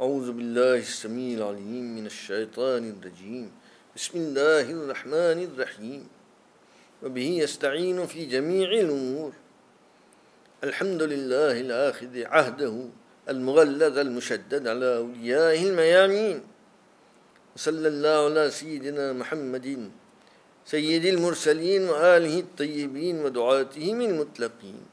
أعوذ بالله السميع العليم من الشيطان الرجيم. بسم الله الرحمن الرحيم. وبه يستعين في جميع الأمور. الحمد لله الآخذ عهده المغلظ المشدد على أوليائه الميامين. وصلى الله على سيدنا محمد سيد المرسلين وآله الطيبين ودعاتهم المطلقين.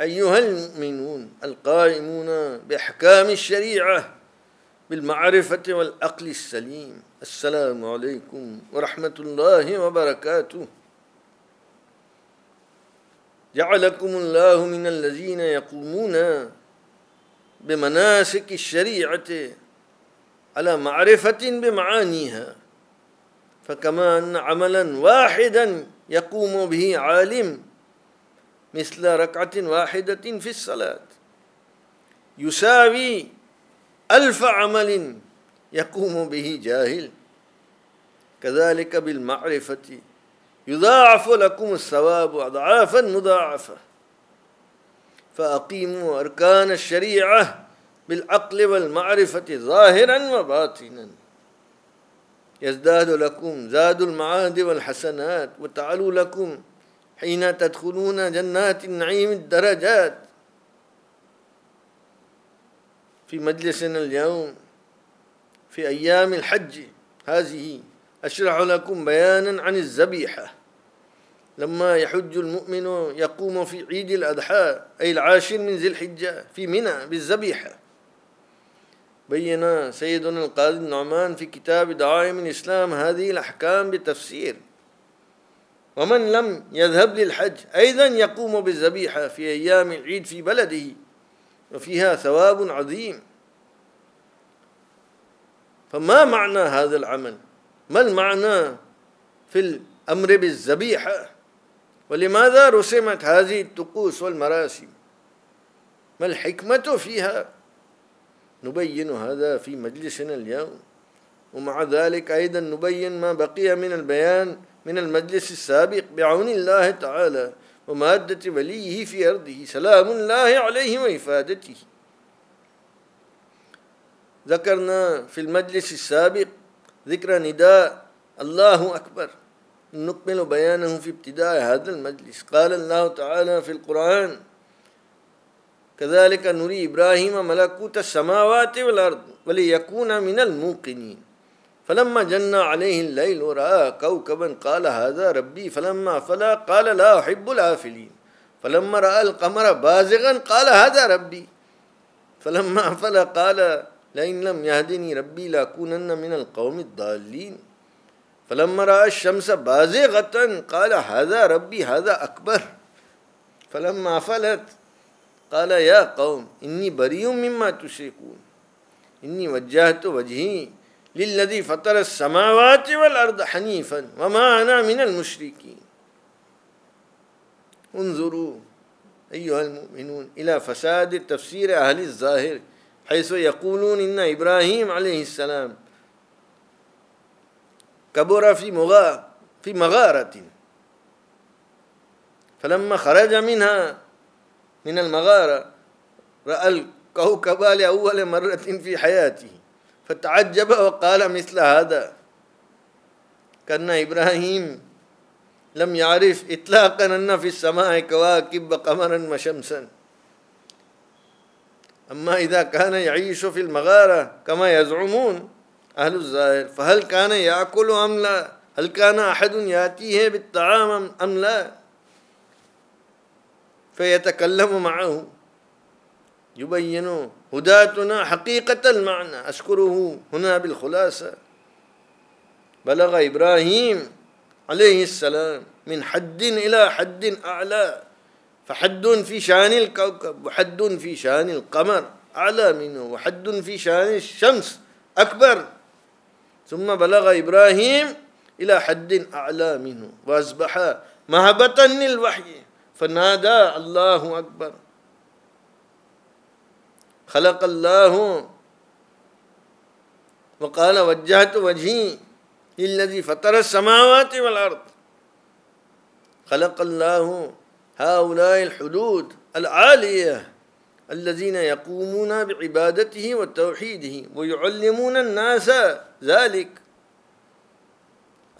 أيها المؤمنون القائمون بأحكام الشريعة بالمعرفة والعقل السليم السلام عليكم ورحمة الله وبركاته. جعلكم الله من الذين يقومون بمناسك الشريعة على معرفة بمعانيها فكما أن عملا واحدا يقوم به عالم مثل ركعة واحدة في الصلاة. يساوي ألف عمل يقوم به جاهل. كذلك بالمعرفة. يضاعف لكم الثواب أضعافا مضاعفة. فأقيموا أركان الشريعة بالعقل والمعرفة ظاهرا وباطنا. يزداد لكم زاد المعاد والحسنات وتعلو لكم حين تدخلون جنات النعيم الدرجات. في مجلسنا اليوم في أيام الحج هذه أشرح لكم بيانا عن الذبيحة. لما يحج المؤمن يقوم في عيد الأضحى أي العاشر من ذي الحجة في منى بالذبيحة. بين سيدنا القاضي النعمان في كتاب دعائم الإسلام هذه الأحكام بتفسير ومن لم يذهب للحج أيضا يقوم بالذبيحة في أيام العيد في بلده وفيها ثواب عظيم. فما معنى هذا العمل؟ ما المعنى في الأمر بالذبيحة؟ ولماذا رسمت هذه الطقوس والمراسم؟ ما الحكمة فيها؟ نبين هذا في مجلسنا اليوم. ومع ذلك أيضا نبين ما بقي من البيان من المجلس السابق بعون الله تعالى ومادة وليه في أرضه سلام الله عليه وإفادته. ذكرنا في المجلس السابق ذكر نداء الله أكبر. نكمل بيانه في ابتداء هذا المجلس. قال الله تعالى في القرآن كذلك نري إبراهيم ملكوت السماوات والأرض وليكون من الموقنين. فلما جن عليه الليل ورأى كوكبا قال هذا ربي فلما فلا قال لا أحب الآفلين. فلما رأى القمر بازغا قال هذا ربي. فلما فلا قال لئن لم يهدني ربي لأكونن من القوم الضالين. فلما رأى الشمس بازغة قال هذا ربي هذا أكبر. فلما فلت قال يا قوم إني بريء مما تشركون. إني وجهت وجهي للذي فطر السماوات والأرض حنيفا وما أنا من المشركين. انظروا أيها المؤمنون إلى فساد تفسير أهل الظاهر حيث يقولون إن إبراهيم عليه السلام كبر في مغا في مغارة. فلما خرج منها من المغارة رأى الكوكب لأول مرة في حياته. فتعجب وقال مثل هذا. كان إبراهيم لم يعرف إطلاقا أن في السماء كواكب قمرا وشمسا. أما إذا كان يعيش في المغارة كما يزعمون أهل الظاهر فهل كان يأكل أم لا؟ هل كان أحد يأتيه بالطعام أم لا؟ فيتكلم معه. يبين هداتنا حقيقة المعنى. أشكره هنا بالخلاصة. بلغ إبراهيم عليه السلام من حد إلى حد أعلى فحد في شان الكوكب وحد في شان القمر أعلى منه وحد في شان الشمس أكبر. ثم بلغ إبراهيم إلى حد أعلى منه وأصبح مهبة للوحي فنادى الله أكبر. خلق الله. وقال وجهت وجهي للذي فطر السماوات والأرض. خلق الله هؤلاء الحدود العالية الذين يقومون بعبادته وتوحيده ويعلمون الناس ذلك.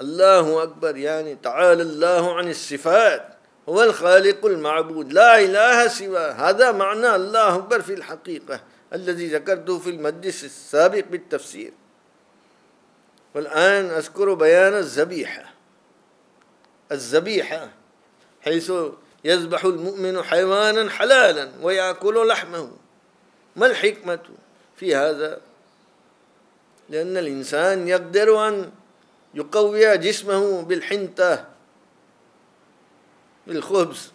الله أكبر يعني تعالى الله عن الصفات. هو الخالق المعبود. لا إله سوى هذا معنى الله أكبر في الحقيقة. الذي ذكرته في المجلس السابق بالتفسير. والآن أذكر بيان الذبيحة. الذبيحة حيث يذبح المؤمن حيوانا حلالا ويأكل لحمه. ما الحكمة في هذا؟ لأن الإنسان يقدر أن يقوي جسمه بالحنطة. بالخبز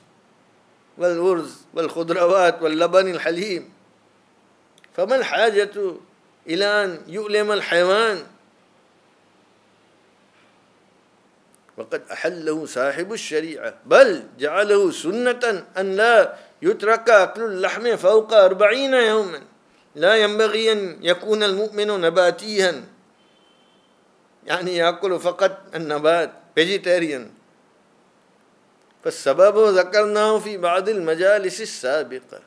والأرز والخضروات واللبن الحليب فما الحاجة إلى أن يؤلم الحيوان؟ وقد أحله صاحب الشريعة بل جعله سنة أن لا يترك أكل اللحم فوق أربعين يوما. لا ينبغي أن يكون المؤمن نباتيا يعني يأكل فقط النبات vegetarian. فالسبب ذكرناه في بعض المجالس السابقة.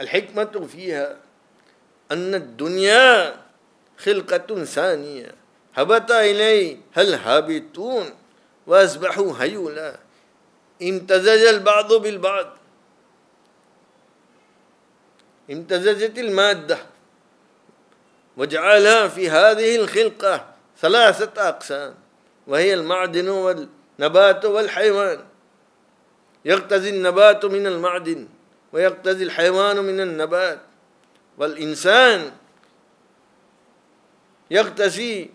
الحكمة فيها أن الدنيا خلقة ثانية. هبط إليه هل هابطون وأصبحوا هيولا. امتزج البعض بالبعض. امتزجت المادة. وجعلها في هذه الخلقة ثلاثة أقسام. وهي المعدن والنبات والحيوان. يقتزي النبات من المعدن ويقتزي الحيوان من النبات. والإنسان يقتزي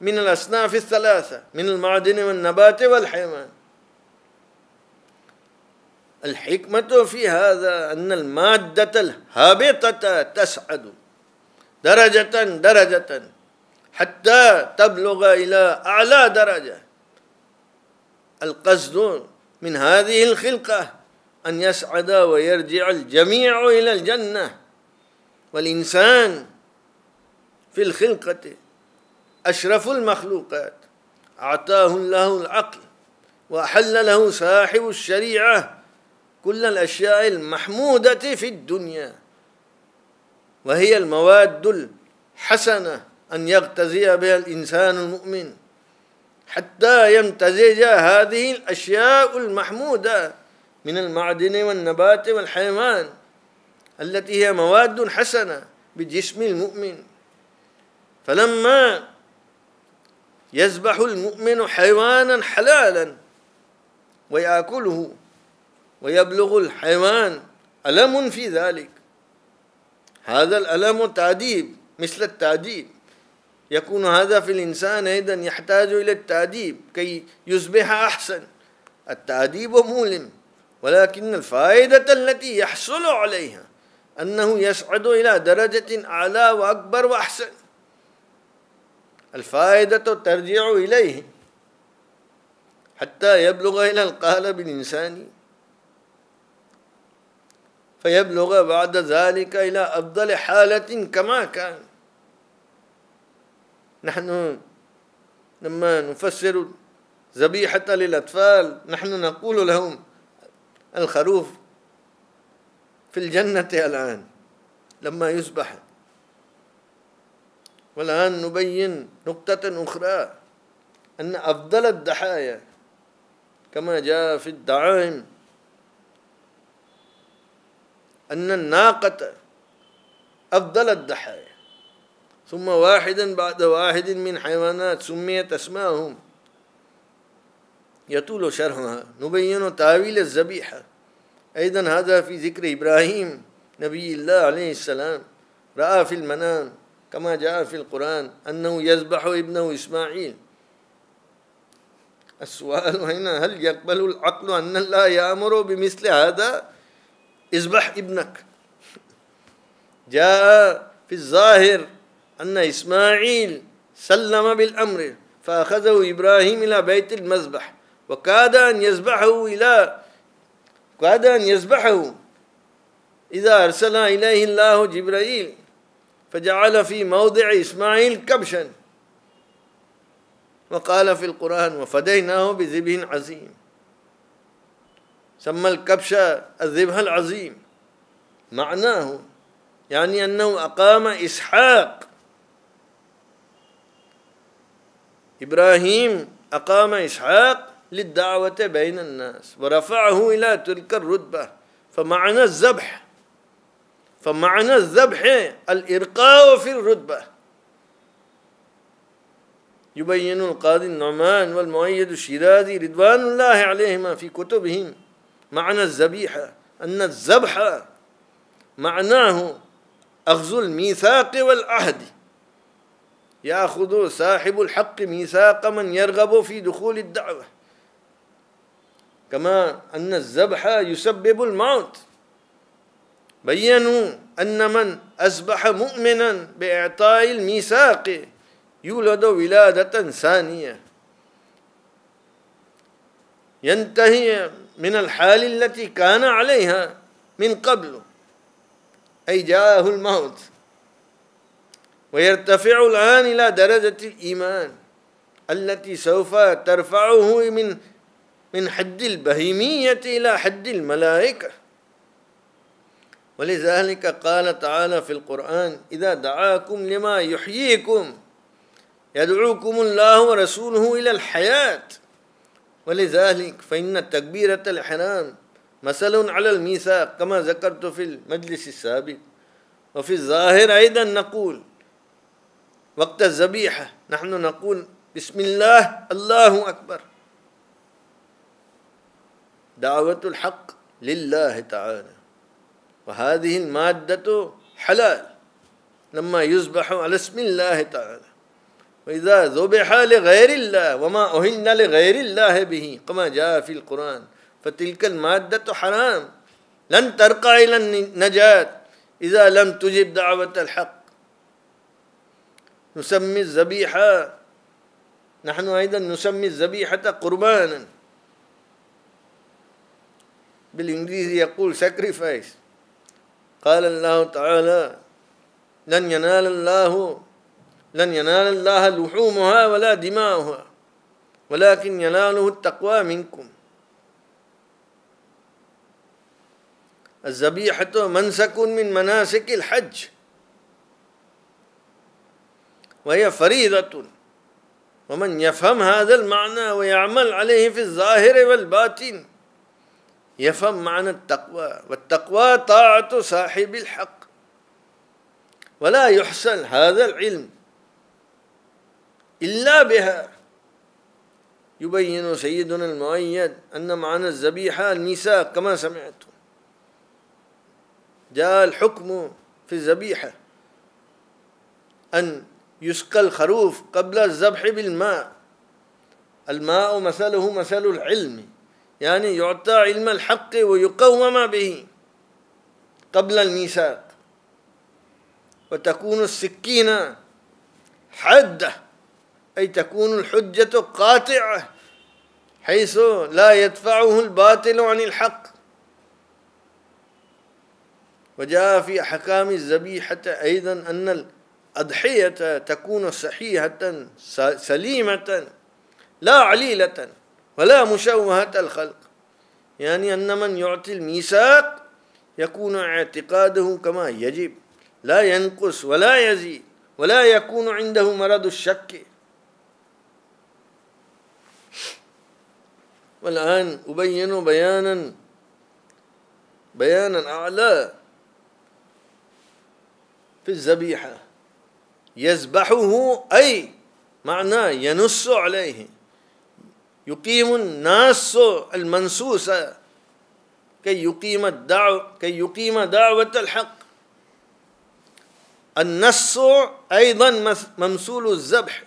من الأصناف الثلاثة من المعدن والنبات والحيوان. الحكمة في هذا أن المادة الهابطة تسعد درجة درجة حتى تبلغ إلى أعلى درجة. القصد من هذه الخلقة أن يسعد ويرجع الجميع إلى الجنة. والإنسان في الخلقة أشرف المخلوقات. أعطاه الله العقل وأحل له صاحب الشريعة كل الأشياء المحمودة في الدنيا. وهي المواد الحسنة أن يغتزي بها الإنسان المؤمن. حتى يمتزج هذه الأشياء المحمودة من المعدن والنبات والحيوان التي هي مواد حسنة بجسم المؤمن. فلما يذبح المؤمن حيوانا حلالا ويأكله ويبلغ الحيوان ألم في ذلك هذا الألم تعذيب مثل التعذيب يكون هذا في الإنسان أيضا يحتاج إلى التأديب كي يصبح أحسن. التأديب مؤلم ولكن الفائدة التي يحصل عليها أنه يصعد إلى درجة أعلى وأكبر وأحسن. الفائدة ترجع إليه حتى يبلغ إلى القالب الإنساني فيبلغ بعد ذلك إلى أفضل حالة كما كان. نحن لما نفسر ذبيحة للأطفال نحن نقول لهم الخروف في الجنة الآن لما يذبح والآن نبين نقطة أخرى أن أفضل الضحايا كما جاء في الدعائم أن الناقة أفضل الضحايا. ثم واحدا بعد واحد من حيوانات سميت أسماءهم يطول شرحها. نبين تاويل الذبيحة. أيضا هذا في ذكر إبراهيم نبي الله عليه السلام. رأى في المنام كما جاء في القرآن أنه يذبح ابنه إسماعيل. السؤال هنا هل يقبل العقل أن الله يأمر بمثل هذا؟ اذبح ابنك. جاء في الظاهر أن إسماعيل سلم بالأمر فأخذه إبراهيم إلى بيت المذبح وكاد أن يذبحه إلى كاد أن يذبحه إذا أرسل إليه الله جبرائيل فجعل في موضع إسماعيل كبشا. وقال في القرآن وفديناه بذبح عظيم. سمى الكبش الذبح العظيم. معناه يعني أنه أقام إسحاق إبراهيم أقام إسحاق للدعوة بين الناس ورفعه إلى تلك الرتبة فمعنى الذبح فمعنى الذبح الإرقاء في الرتبة. يبين القاضي النعمان والمؤيد الشيرازي رضوان الله عليهما في كتبهم معنى الذبيحة أن الذبح معناه أخذ الميثاق والعهد. يأخذ صاحب الحق ميثاق من يرغب في دخول الدعوة. كما أن الذبح يسبب الموت. بينوا أن من أصبح مؤمنا بإعطاء الميثاق يولد ولادة ثانية. ينتهي من الحال التي كان عليها من قبل أي جاءه الموت. ويرتفع الآن إلى درجة الإيمان التي سوف ترفعه من من حد البهيمية إلى حد الملائكة. ولذلك قال تعالى في القرآن إذا دعاكم لما يحييكم يدعوكم الله ورسوله إلى الحياة ولذلك فإن تكبيرة الإحرام مثل على الميثاق كما ذكرت في المجلس السابق. وفي الظاهر أيضا نقول وقت الذبيحة. نحن نقول بسم الله الله أكبر. دعوة الحق لله تعالى. وهذه المادة حلال لما يذبح على اسم الله تعالى. وإذا ذبح لغير الله وما أهل لغير الله به كما جاء في القرآن فتلك المادة حرام. لن ترقى إلى النجاة. إذا لم تجب دعوة الحق نسمي الذبيحة. نحن أيضا نسمي الذبيحة قربانا. بالإنجليزي يقول sacrifice. قال الله تعالى لن ينال الله لن ينال الله لحومها ولا دماؤها ولكن يناله التقوى منكم. الذبيحة منسك من مناسك الحج. وهي فريضة. ومن يفهم هذا المعنى ويعمل عليه في الظاهر والباطن يفهم معنى التقوى. والتقوى طاعة صاحب الحق. ولا يحصل هذا العلم إلا بها. يبين سيدنا المؤيد أن معنى الذبيحة الميثاق كما سمعتم. جاء الحكم في الذبيحة أن يسقى الخروف قبل الذبح بالماء. الماء مثله مثل العلم يعني يعطى علم الحق ويقوم به قبل الميثاق. وتكون السكينة حادة أي تكون الحجة قاطعة حيث لا يدفعه الباطل عن الحق. وجاء في أحكام الذبيحة أيضا أن الأضحية تكون صحيحة سليمة لا عليلة ولا مشوهة الخلق. يعني أن من يعطي الميثاق يكون اعتقاده كما يجب لا ينقص ولا يزيد ولا يكون عنده مرض الشك. والآن أبين بيانا بيانا أعلى في الذبيحة. يذبحه أي معناه ينص عليه. يقيم الناس المنسوس كي يقيم الدعوة كي يقيم دعوة الحق. النص أيضا ممثول الذبح.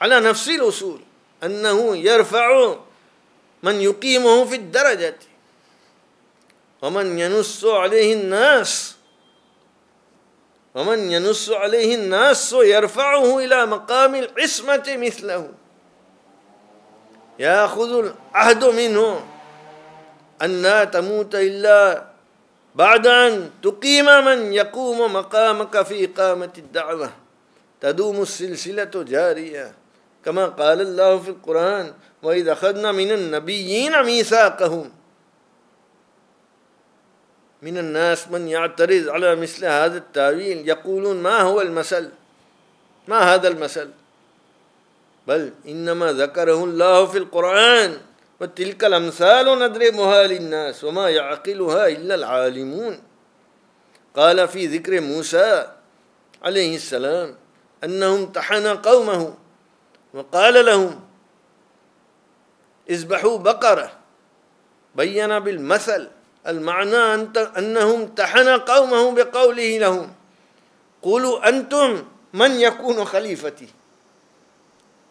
على نفس الأصول أنه يرفع من يقيمه في الدرجة. ومن ينص عليه الناس ومن ينص عليه الناس يرفعه إلى مقام العصمة مثله. يأخذ العهد منه. أن لا تموت إلا بعد أن تقيم من يقوم مقامك في إقامة الدعوة. تدوم السلسلة جارية. كما قال الله في القرآن وإذا أخذنا من النبيين ميثاقهم من الناس من يعترض على مثل هذا التأويل يقولون ما هو المثل؟ ما هذا المثل؟ بل إنما ذكره الله في القرآن وتلك الأمثال نضربها للناس وما يعقلها إلا العالمون. قال في ذكر موسى عليه السلام أنه امتحن قومه وقال لهم اذبحوا بقرة بين بالمثل المعنى أنه امتحن قومه بقوله لهم قولوا أنتم من يكون خليفتي؟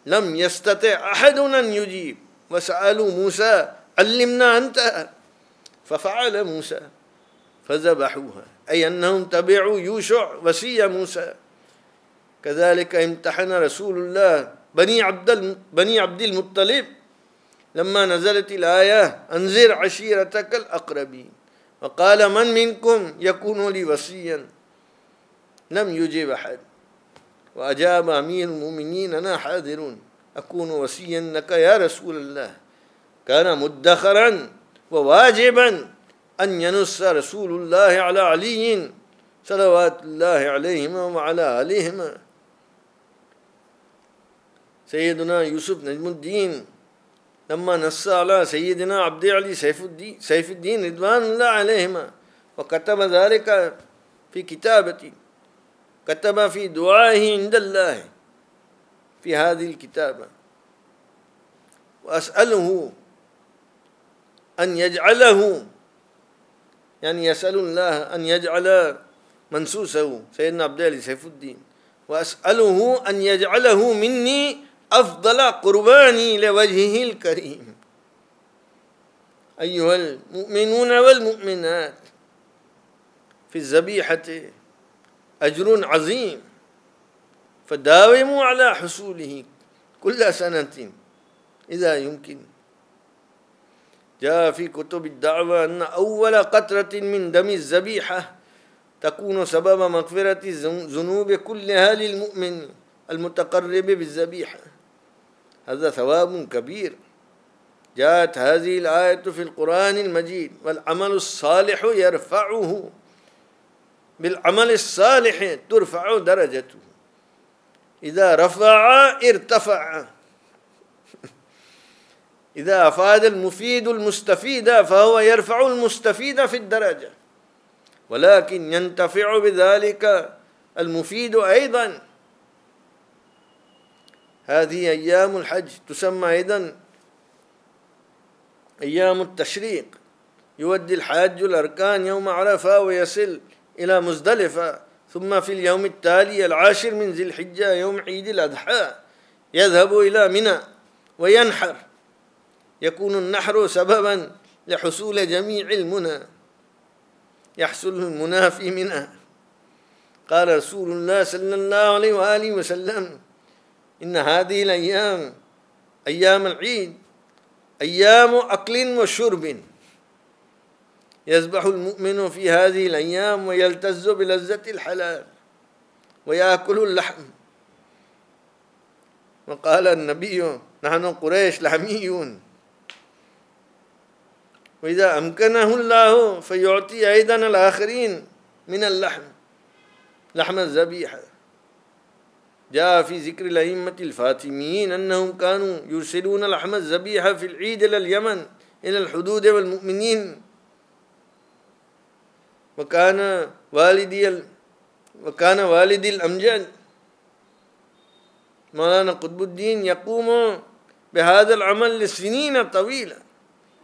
لم يستطع أحد أن يجيب. وسألوا موسى علمنا أنت؟ ففعل موسى فذبحوها. أي أنهم تبعوا يوشع وسي موسى. كذلك امتحن رسول الله بني عبد بني عبد المطلب لما نزلت الآية أنذر عشيرتك الأقربين. وقال من منكم يكون لي وصيا؟ لم يجب أحد. وأجاب أمير المؤمنين أنا حاضر. أكون وصيا لك يا رسول الله. كان مدخرا وواجبا أن ينص رسول الله على علي صلوات الله عليهما وعلى آلهما. سيدنا يوسف نجم الدين لما نص على سيدنا عبد علي سيف الدين سيف الدين رضوان الله عليهما وكتب ذلك في كتابتي. كتب في دعائه عند الله في هذه الكتابة. وأسأله أن يجعله يعني يسأل الله أن يجعل منسوسه سيدنا عبد الله سيف الدين. وأسأله أن يجعله مني أفضل قرباني لوجهه الكريم. أيها المؤمنون والمؤمنات في الذبيحة أجر عظيم فداوموا على حصوله كل سنة إذا يمكن. جاء في كتب الدعوة أن أول قطرة من دم الذبيحة تكون سبب مغفرة الذنوب كلها للمؤمن المتقرب بالذبيحة. هذا ثواب كبير. جاءت هذه الآية في القرآن المجيد والعمل الصالح يرفعه. بالعمل الصالح ترفع درجته. إذا رفع ارتفع. إذا أفاد المفيد المستفيد فهو يرفع المستفيد في الدرجة. ولكن ينتفع بذلك المفيد أيضا. هذه أيام الحج تسمى أيضا أيام التشريق. يودي الحاج الأركان يوم عرفة ويصل إلى مزدلفة ثم في اليوم التالي العاشر من ذي الحجة يوم عيد الأضحى يذهب إلى منى وينحر. يكون النحر سببا لحصول جميع المنى. يحصل المنى في منى. قال رسول الله صلى الله عليه وآله وسلم إن هذه الأيام أيام العيد أيام أكل وشرب. يذبح المؤمن في هذه الأيام ويلتز بلذة الحلال ويأكل اللحم. وقال النبي نحن قريش لحميون. وإذا أمكنه الله فيعطي أيضا الآخرين من اللحم لحم الذبيحة. جاء في ذكر الأئمة الفاطميين أنهم كانوا يرسلون لحم الذبيحة في العيد إلى اليمن إلى الحدود والمؤمنين. وكان والدي وكان والدي الأمجد. مولانا قطب الدين يقوم بهذا العمل لسنين طويلة.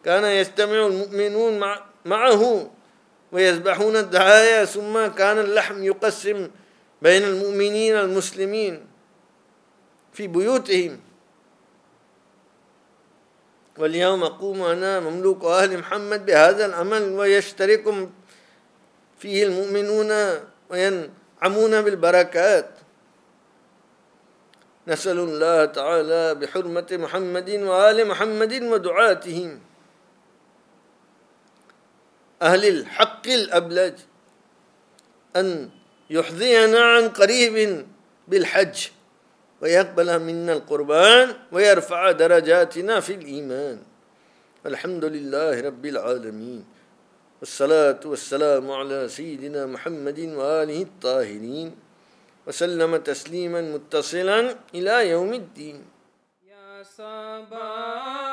كان يجتمع المؤمنون معه ويذبحون الدعايا ثم كان اللحم يقسم بين المؤمنين المسلمين في بيوتهم. واليوم أقوم أنا مملوك آل محمد بهذا العمل ويشترك فيه المؤمنون وينعمون بالبركات. نسأل الله تعالى بحرمة محمد وآل محمد ودعاتهم. أهل الحق الأبلج أن يحظينا عن قريب بالحج ويقبل منا القربان ويرفع درجاتنا في الإيمان. الحمد لله رب العالمين والصلاة والسلام على سيدنا محمد وآله الطاهرين وسلم تسليما متصلا إلى يوم الدين. يا صباح.